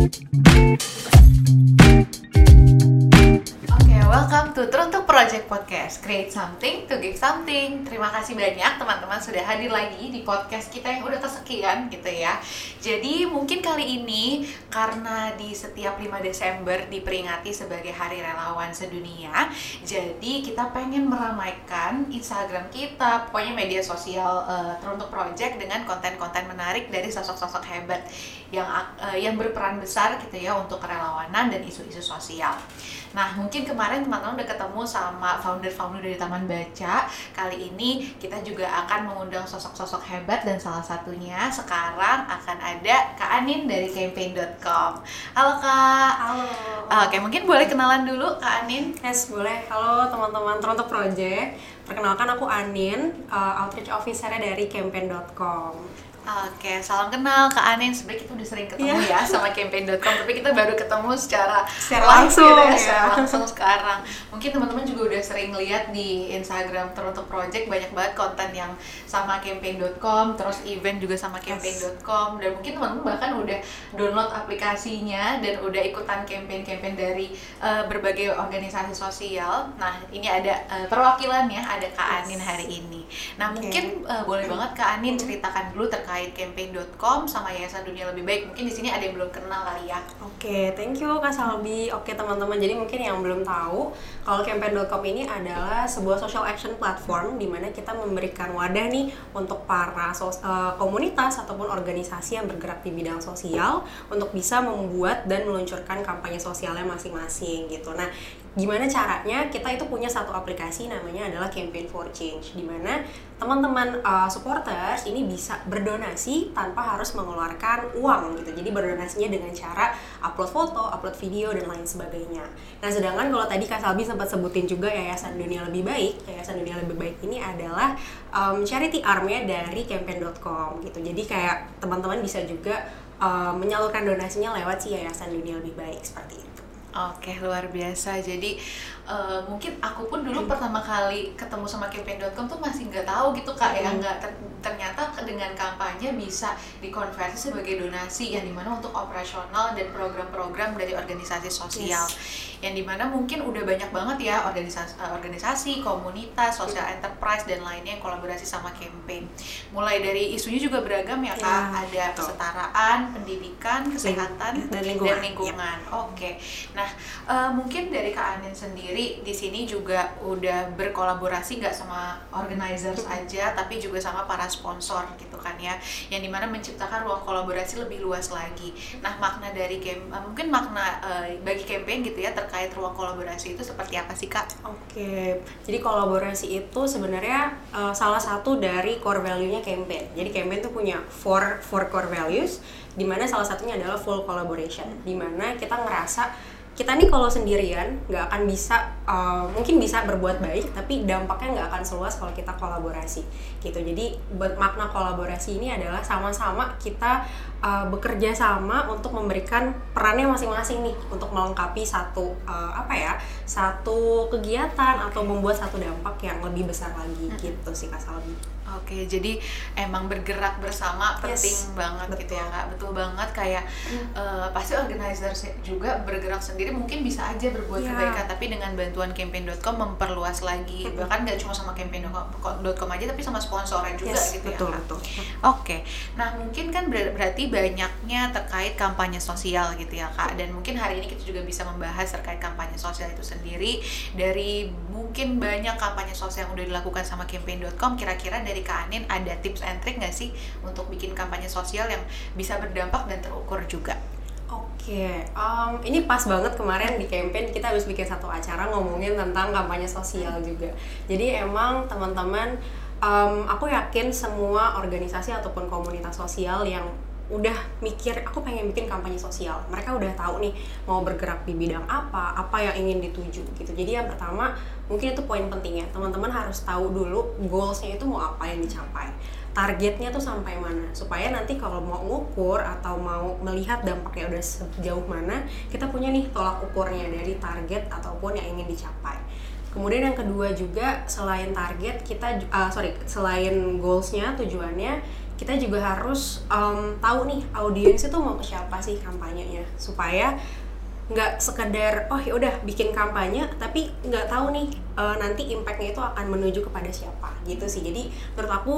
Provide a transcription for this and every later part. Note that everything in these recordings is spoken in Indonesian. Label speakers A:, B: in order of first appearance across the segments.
A: Thank you. Project Podcast. Create something to give something. Terima kasih banyak teman-teman sudah hadir lagi di podcast kita yang udah kesekian gitu ya. Jadi mungkin kali ini karena di setiap 5 Desember diperingati sebagai Hari Relawan Sedunia, jadi kita pengen meramaikan Instagram kita, pokoknya media sosial eh, Teruntuk Project dengan konten-konten menarik dari sosok-sosok hebat yang eh, yang berperan besar gitu ya untuk kerelawanan dan isu-isu sosial. Nah, mungkin kemarin teman-teman udah ketemu sama founder-founder dari Taman Baca. Kali ini kita juga akan mengundang sosok-sosok hebat dan salah satunya sekarang akan ada Kak Anin dari campaign.com. Halo Kak.
B: Halo.
A: Oke, mungkin boleh kenalan dulu Kak Anin.
B: Yes, boleh. Halo teman-teman Toronto Project. Perkenalkan aku Anin, uh, outreach officer dari campaign.com.
A: Oke, salam kenal Kak Anin. Sebenarnya kita udah sering ketemu
B: Iya.
A: ya sama campaign.com, tapi kita baru ketemu secara,
B: Secara
A: live
B: langsung,
A: gitu ya,
B: ya.
A: secara langsung sekarang. Mungkin teman-teman juga udah sering lihat di Instagram Teruntuk Project banyak banget konten yang sama campaign.com, terus event juga sama campaign.com dan mungkin teman-teman bahkan udah download aplikasinya dan udah ikutan campaign-campaign dari eh, berbagai organisasi sosial. Nah, ini ada eh, perwakilannya, ada Kak. Anin hari ini. Nah, mungkin eh, boleh banget Kak Anin ceritakan dulu terkait campaign.com sama Yayasan Dunia Lebih Baik. Mungkin di sini ada yang belum kenal kali ya.
B: Oke, thank you Kak Salbi. Oke teman-teman, jadi mungkin yang belum tahu, kalau campaign.com ini adalah sebuah social action platform di mana kita memberikan wadah nih untuk para sos- eh, komunitas ataupun organisasi yang bergerak di bidang sosial untuk bisa membuat dan meluncurkan kampanye sosialnya masing-masing gitu. Nah, gimana caranya? Kita itu punya satu aplikasi namanya adalah Campaign for Change di mana teman-teman uh, supporters ini bisa berdonasi tanpa harus mengeluarkan uang gitu. Jadi berdonasinya dengan cara upload foto, upload video dan lain sebagainya. Nah, sedangkan kalau tadi Kak Salbi sempat sebutin juga Yayasan Dunia Lebih Baik, Yayasan Dunia Lebih Baik ini adalah um, charity armnya dari campaign.com gitu. Jadi kayak teman-teman bisa juga uh, menyalurkan donasinya lewat si Yayasan Dunia Lebih Baik seperti itu.
A: Oke, luar biasa. Jadi eh, mungkin aku pun dulu pertama kali ketemu sama campaign.com tuh masih nggak tahu gitu kak ya,
B: Hmm.
A: nggak ter- ternyata dengan kampanye bisa dikonversi sebagai donasi yang di mana untuk operasional dan program-program dari organisasi sosial, yang di mana mungkin udah banyak banget ya organisasi, eh, organisasi, komunitas, social enterprise dan lainnya yang kolaborasi sama campaign. Mulai dari isunya juga beragam ya kak,
B: Ya,
A: ada
B: betul.
A: kesetaraan, pendidikan, kesehatan,
B: dan lingkungan.
A: dan lingkungan. Oke. Nah, eh, mungkin dari Kak Anin sendiri di sini juga udah berkolaborasi nggak sama organizers aja, tapi juga sama para sponsor gitu kan ya, yang di mana menciptakan ruang kolaborasi lebih luas lagi. Nah, makna dari game, eh, mungkin makna eh, bagi campaign gitu ya terkait ruang kolaborasi itu seperti apa sih Kak?
B: Oke, jadi kolaborasi itu sebenarnya uh, salah satu dari core value-nya campaign. Jadi campaign tuh punya four four core values, di mana salah satunya adalah full collaboration. Di mana kita ngerasa kita nih kalau sendirian nggak akan bisa, uh, mungkin bisa berbuat baik, tapi dampaknya nggak akan seluas kalau kita kolaborasi, gitu. Jadi buat makna kolaborasi ini adalah sama-sama kita uh, bekerja sama untuk memberikan perannya masing-masing nih untuk melengkapi satu uh, apa ya satu kegiatan atau membuat satu dampak yang lebih besar lagi gitu sih Kak Salbi.
A: Oke, jadi emang bergerak bersama
B: Yes,
A: penting banget gitu ya kak, betul banget kayak eh, pasti organizer juga bergerak sendiri mungkin bisa aja berbuat
B: Iya.
A: kebaikan, tapi dengan bantuan campaign.com memperluas lagi,
B: Mm-mm.
A: bahkan nggak cuma sama campaign.com aja, tapi sama sponsornya juga
B: Yes,
A: gitu
B: betul
A: ya kak.
B: betul.
A: Oke, nah mungkin kan ber- berarti banyaknya terkait kampanye sosial gitu ya kak, dan mungkin hari ini kita juga bisa membahas terkait kampanye sosial itu sendiri dari mungkin banyak kampanye sosial yang udah dilakukan sama campaign.com. Kira-kira dari Kak Anin ada tips and trick nggak sih untuk bikin kampanye sosial yang bisa berdampak dan terukur juga?
B: Oke, em, ini pas banget kemarin di campaign kita habis bikin satu acara ngomongin tentang kampanye sosial juga. Jadi emang teman-teman, em, aku yakin semua organisasi ataupun komunitas sosial yang udah mikir aku pengen bikin kampanye sosial, mereka udah tahu nih mau bergerak di bidang apa, apa yang ingin dituju gitu. Jadi yang pertama mungkin itu poin pentingnya, teman-teman harus tahu dulu goalsnya itu mau apa yang dicapai. Targetnya tuh sampai mana. Supaya nanti kalau mau ngukur atau mau melihat dampaknya udah sejauh mana kita punya nih tolak ukurnya dari target ataupun yang ingin dicapai. Kemudian yang kedua juga selain target kita ah, sorry selain goalsnya tujuannya kita juga harus um, tahu nih audiens itu mau ke siapa sih kampanyenya. Supaya nggak sekedar oh ya udah bikin kampanye tapi nggak tahu nih uh, nanti impactnya itu akan menuju kepada siapa gitu sih. Jadi menurut aku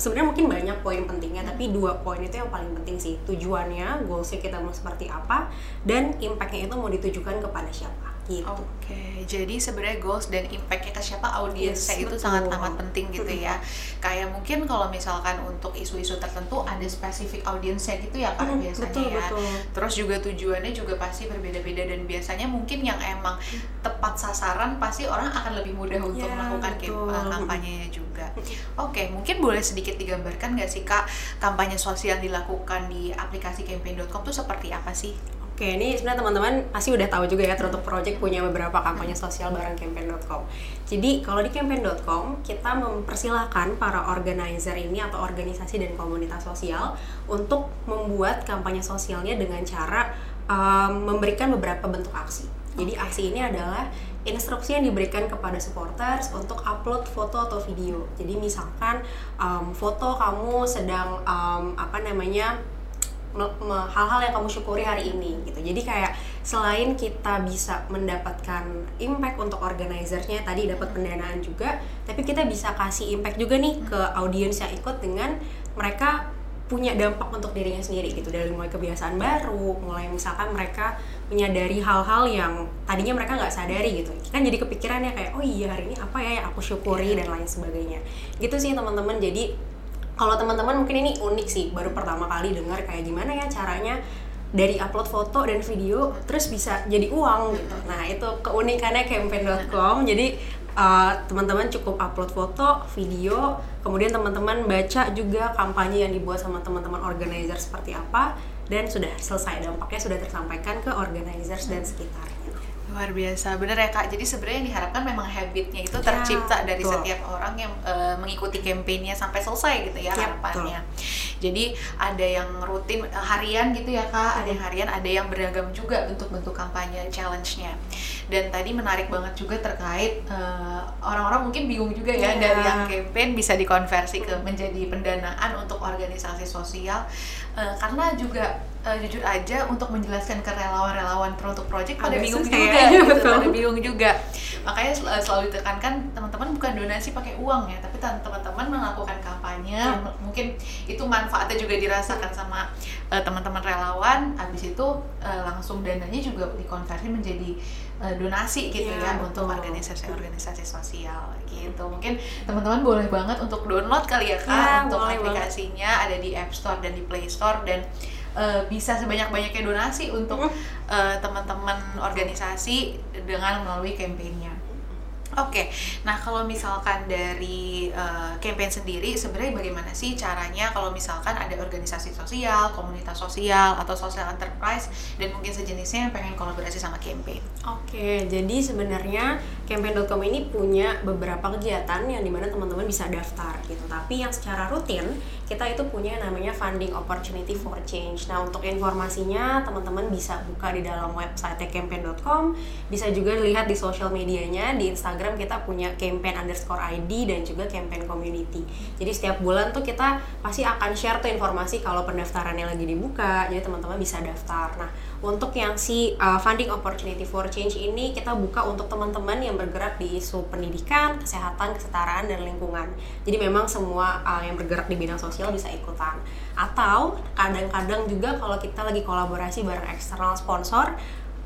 B: sebenarnya mungkin banyak poin pentingnya tapi dua poin itu yang paling penting sih. Tujuannya goalsnya kita mau seperti apa dan impactnya itu mau ditujukan kepada siapa gitu.
A: Oke, okay. jadi sebenarnya goals dan impactnya ke siapa audiensnya yes, itu betul. sangat amat penting gitu ya. Kayak mungkin kalau misalkan untuk isu-isu tertentu ada spesifik audiensnya gitu ya kan mm, biasanya betul, ya. Betul. Terus juga tujuannya juga pasti berbeda-beda dan biasanya mungkin yang emang tepat sasaran pasti orang akan lebih mudah untuk yeah, melakukan betul. kampanyenya juga. Oke, okay, mungkin boleh sedikit digambarkan nggak sih kak kampanye sosial dilakukan di aplikasi campaign.com tuh seperti apa sih?
B: Oke, ini sebenarnya teman-teman pasti udah tahu juga ya Trotok Project punya beberapa kampanye sosial bareng campaign.com. Jadi kalau di campaign.com kita mempersilahkan para organizer ini atau organisasi dan komunitas sosial untuk membuat kampanye sosialnya dengan cara um, memberikan beberapa bentuk aksi. Jadi aksi ini adalah instruksi yang diberikan kepada supporters untuk upload foto atau video. Jadi misalkan um, foto kamu sedang um, apa namanya hal-hal yang kamu syukuri hari ini gitu. Jadi kayak selain kita bisa mendapatkan impact untuk organizernya tadi dapat pendanaan juga tapi kita bisa kasih impact juga nih ke audiens yang ikut dengan mereka punya dampak untuk dirinya sendiri gitu. Dari mulai kebiasaan baru mulai misalkan mereka menyadari hal-hal yang tadinya mereka nggak sadari gitu. Kan jadi kepikirannya kayak oh iya hari ini apa ya yang aku syukuri iya. dan lain sebagainya. Gitu sih teman-teman. Jadi kalau teman-teman mungkin ini unik sih baru pertama kali dengar kayak gimana ya caranya dari upload foto dan video terus bisa jadi uang gitu. Nah itu keunikannya campaign.com jadi uh, teman-teman cukup upload foto video kemudian teman-teman baca juga kampanye yang dibuat sama teman-teman organizer seperti apa dan sudah selesai. Dampaknya sudah tersampaikan ke organizers dan sekitarnya
A: luar biasa. Bener ya kak. Jadi sebenarnya yang diharapkan memang habitnya itu ya, tercipta dari betul. setiap orang yang uh, mengikuti kampanyenya sampai selesai gitu ya, ya harapannya. Jadi ada yang rutin uh, harian gitu ya kak. Ada yang harian ada yang beragam juga bentuk-bentuk kampanye challenge-nya. Dan tadi menarik banget juga terkait eh, orang-orang mungkin bingung juga ya yeah. dari yang campaign bisa dikonversi ke menjadi pendanaan untuk organisasi sosial uh, karena juga uh, jujur aja untuk menjelaskan ke relawan-relawan untuk project pada bingung juga ya, gitu, pada bingung juga. Makanya sel selalu ditekankan teman-teman bukan donasi pakai uang ya tapi teman-teman melakukan kampanye. Ya. mungkin itu manfaatnya juga dirasakan sama uh, teman-teman relawan. Habis itu uh, langsung dananya juga dikonversi menjadi uh, donasi gitu ya, ya untuk organisasi-organisasi sosial gitu. Mungkin teman-teman boleh banget untuk download kali ya kak ya, untuk aplikasinya banget. ada di App Store dan di Play Store dan uh, bisa sebanyak-banyaknya donasi untuk uh, teman-teman organisasi dengan melalui kampanyenya. Oke, okay. nah kalau misalkan dari uh, campaign sendiri, sebenarnya bagaimana sih caranya kalau misalkan ada organisasi sosial, komunitas sosial, atau social enterprise, dan mungkin sejenisnya yang pengen kolaborasi sama campaign?
B: Oke, okay, jadi sebenarnya campaign.com ini punya beberapa kegiatan yang di mana teman-teman bisa daftar gitu, tapi yang secara rutin kita itu punya namanya funding opportunity for change. Nah untuk informasinya teman-teman bisa buka di dalam website campaign.com, bisa juga lihat di social medianya di Instagram kita punya campaign underscore ID dan juga campaign community. Jadi setiap bulan tuh kita pasti akan share tuh informasi kalau pendaftarannya lagi dibuka, jadi teman-teman bisa daftar. Nah untuk yang si uh, funding opportunity for change ini kita buka untuk teman-teman yang bergerak di isu pendidikan, kesehatan, kesetaraan dan lingkungan. Jadi memang semua uh, yang bergerak di bidang sosial bisa ikutan. Atau kadang-kadang juga kalau kita lagi kolaborasi bareng eksternal sponsor,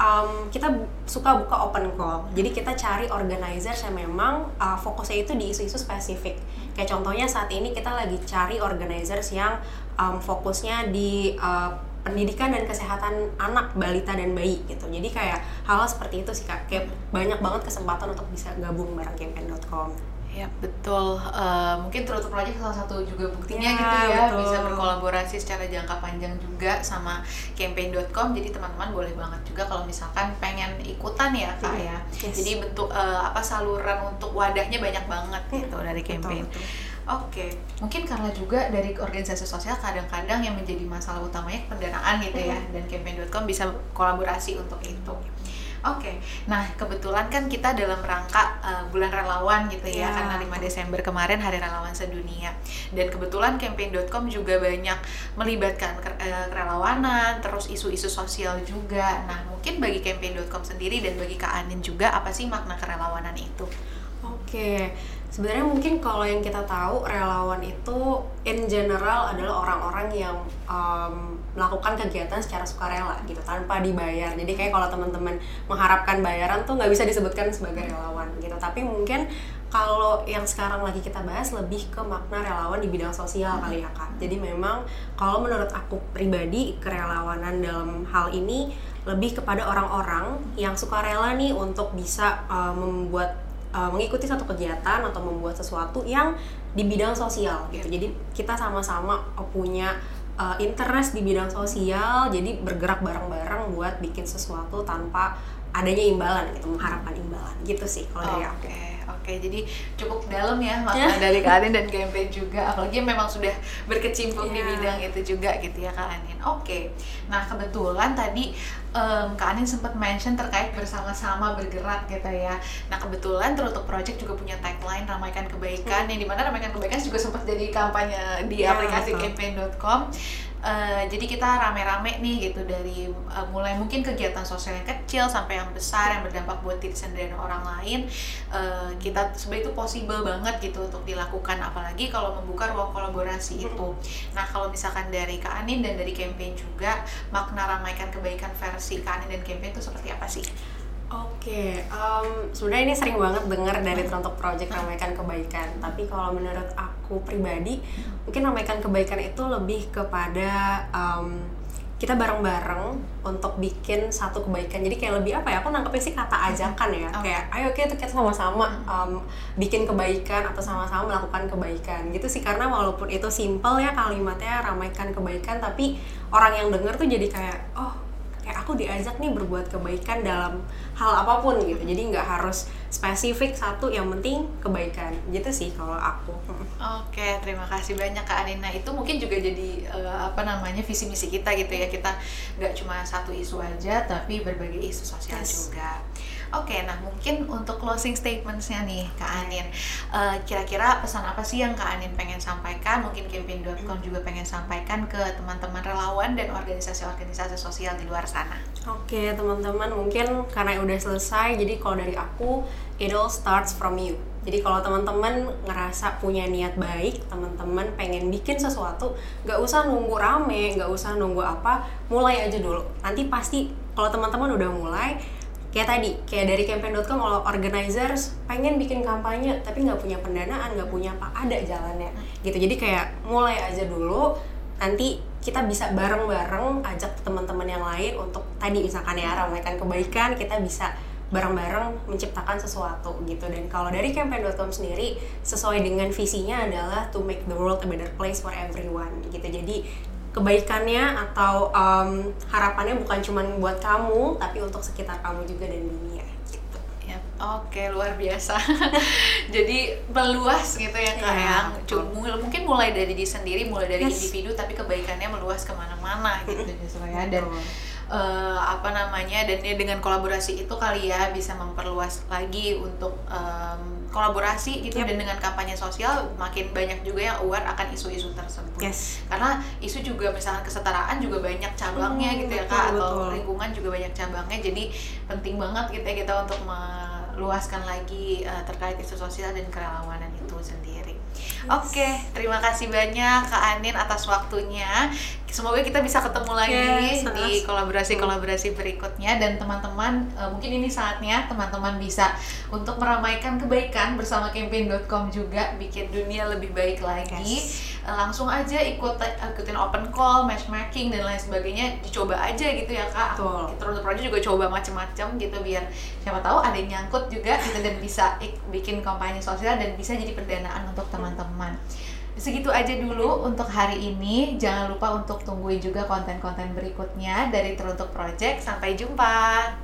B: um, kita suka buka open call. Jadi kita cari organizer yang memang uh, fokusnya itu di isu-isu spesifik. Kayak contohnya saat ini kita lagi cari organizers yang um, fokusnya di uh, pendidikan dan kesehatan anak balita dan bayi gitu jadi kayak hal, -hal seperti itu sih kak kayak banyak banget kesempatan untuk bisa gabung bareng campaign.com
A: Ya betul, uh, mungkin to Project salah satu juga buktinya ya, gitu ya betul. bisa berkolaborasi secara jangka panjang juga sama campaign.com. Jadi teman-teman boleh banget juga kalau misalkan pengen ikutan ya kak ya. Yes. Jadi bentuk uh, apa saluran untuk wadahnya banyak banget gitu dari campaign. Betul, betul. Oke, okay. mungkin karena juga dari organisasi sosial kadang-kadang yang menjadi masalah utamanya pendanaan gitu ya, dan campaign.com bisa kolaborasi untuk itu. Oke, nah kebetulan kan kita dalam rangka uh, bulan relawan gitu ya,
B: Ya.
A: karena 5 Desember kemarin Hari Relawan Sedunia. Dan kebetulan campaign.com juga banyak melibatkan eh, kerelawanan, terus isu-isu sosial juga. Nah, mungkin bagi campaign.com sendiri dan bagi Kak Anin juga apa sih makna kerelawanan itu?
B: Oke, sebenarnya mungkin kalau yang kita tahu relawan itu in general adalah orang-orang yang um, melakukan kegiatan secara sukarela gitu tanpa dibayar. Jadi kayak kalau teman-teman mengharapkan bayaran tuh nggak bisa disebutkan sebagai relawan gitu. Tapi mungkin kalau yang sekarang lagi kita bahas lebih ke makna relawan di bidang sosial kali ya kak. Jadi memang kalau menurut aku pribadi kerelawanan dalam hal ini lebih kepada orang-orang yang sukarela nih untuk bisa uh, membuat uh, mengikuti satu kegiatan atau membuat sesuatu yang di bidang sosial gitu. Jadi kita sama-sama uh, punya uh, interest di bidang sosial, jadi bergerak bareng-bareng buat bikin sesuatu tanpa adanya imbalan gitu, mengharapkan imbalan gitu sih kalau dari aku.
A: Oke. Jadi cukup dalam ya makna dari Kak Anin dan campaign juga. Apalagi memang sudah berkecimpung di
B: Iya.
A: bidang itu juga gitu ya Kak Anin. Oke. Nah kebetulan tadi em, Kak Anin sempat mention terkait bersama-sama bergerak gitu ya. Nah kebetulan Terutuk Project juga punya tagline ramaikan kebaikan yang di mana ramaikan kebaikan juga sempat jadi kampanye di
B: Iya,
A: aplikasi campaign.com. Eh, jadi kita rame-rame nih gitu dari eh, mulai mungkin kegiatan sosial yang kecil sampai yang besar yang berdampak buat diri sendiri dan orang lain eh, kita sebenarnya itu possible banget gitu untuk dilakukan apalagi kalau membuka ruang kolaborasi itu. Nah kalau misalkan dari Kak Anin dan dari campaign juga makna ramaikan kebaikan versi Kak Anin dan campaign itu seperti apa sih?
B: Oke, em, sebenarnya ini sering banget dengar dari Terontok Project ramaikan kebaikan. Tapi kalau menurut aku pribadi, mungkin ramaikan kebaikan itu lebih kepada em, kita bareng-bareng untuk bikin satu kebaikan. Jadi kayak lebih apa ya? Aku nangkepnya sih kata ajakan ya. Kayak ayo kita kita sama-sama em, bikin kebaikan atau sama-sama melakukan kebaikan. Gitu sih karena walaupun itu simple ya kalimatnya ramaikan kebaikan, tapi orang yang denger tuh jadi kayak oh kayak aku diajak nih berbuat kebaikan dalam hal apa pun gitu jadi nggak harus spesifik satu yang penting kebaikan gitu sih kalau aku
A: Oke, terima kasih banyak Kak Anina. Itu mungkin juga jadi eh, apa namanya visi misi kita gitu ya. Kita nggak cuma satu isu aja, tapi berbagai isu sosial
B: Yes.
A: juga. Oke, nah mungkin untuk closing statementsnya nih Kak Anin, Eh, kira-kira pesan apa sih yang Kak Anin pengen sampaikan? Mungkin campaign.com juga pengen sampaikan ke teman-teman relawan dan organisasi-organisasi sosial di luar sana.
B: oke teman-teman mungkin karena udah selesai jadi kalau dari aku it all starts from you jadi kalau teman-teman ngerasa punya niat baik teman-teman pengen bikin sesuatu nggak usah nunggu rame nggak usah nunggu apa mulai aja dulu nanti pasti kalau teman-teman udah mulai kayak tadi kayak dari campaign.com kalau organizers pengen bikin kampanye tapi nggak punya pendanaan nggak punya apa ada jalannya. Gitu jadi kayak mulai aja dulu nanti kita bisa bareng-bareng ajak teman-teman yang lain untuk tadi misalkan ya ramaikan kebaikan kita bisa bareng-bareng menciptakan sesuatu gitu. Dan kalau dari campaign.com sendiri sesuai dengan visinya adalah to make the world a better place for everyone gitu. Jadi kebaikannya atau um, harapannya bukan cuma buat kamu tapi untuk sekitar kamu juga dan dunia gitu
A: Ya, oke luar biasa. Jadi meluas gitu ya kak
B: Iya,
A: yang
B: betul.
A: Cum- mungkin mulai dari diri sendiri, mulai dari
B: Yes.
A: individu, tapi kebaikannya meluas ke mana-mana gitu justru ya. Dan eh, apa namanya dan ya dengan kolaborasi itu kali ya bisa memperluas lagi untuk em, kolaborasi gitu
B: Yap.
A: dan dengan kampanye sosial makin banyak juga yang aware akan isu-isu tersebut
B: yes
A: karena isu juga misalnya kesetaraan juga banyak cabangnya
B: Hmm,
A: gitu ya
B: betul,
A: kak atau
B: betul.
A: lingkungan juga banyak cabangnya jadi penting banget gitu ya kita untuk meluaskan lagi eh, terkait isu sosial dan kerelawanan itu sendiri. Oke, terima kasih banyak Kak Anin atas waktunya. Semoga kita bisa ketemu lagi
B: Yes,
A: di kolaborasi-kolaborasi berikutnya dan teman-teman eh, mungkin ini saatnya teman-teman bisa untuk meramaikan kebaikan bersama campaign.com juga bikin dunia lebih baik lagi.
B: Yes.
A: Langsung aja ikut ikutin open call, matchmaking dan lain sebagainya dicoba aja gitu ya Kak.
B: Betul.
A: Kita untuk project juga coba macem-macem gitu biar siapa tahu ada yang nyangkut juga gitu dan bisa ik- bikin kampanye sosial dan bisa jadi pendanaan untuk teman-teman. Segitu aja dulu untuk hari ini. Jangan lupa untuk tungguin juga konten-konten berikutnya dari Teruntuk Project. Sampai jumpa.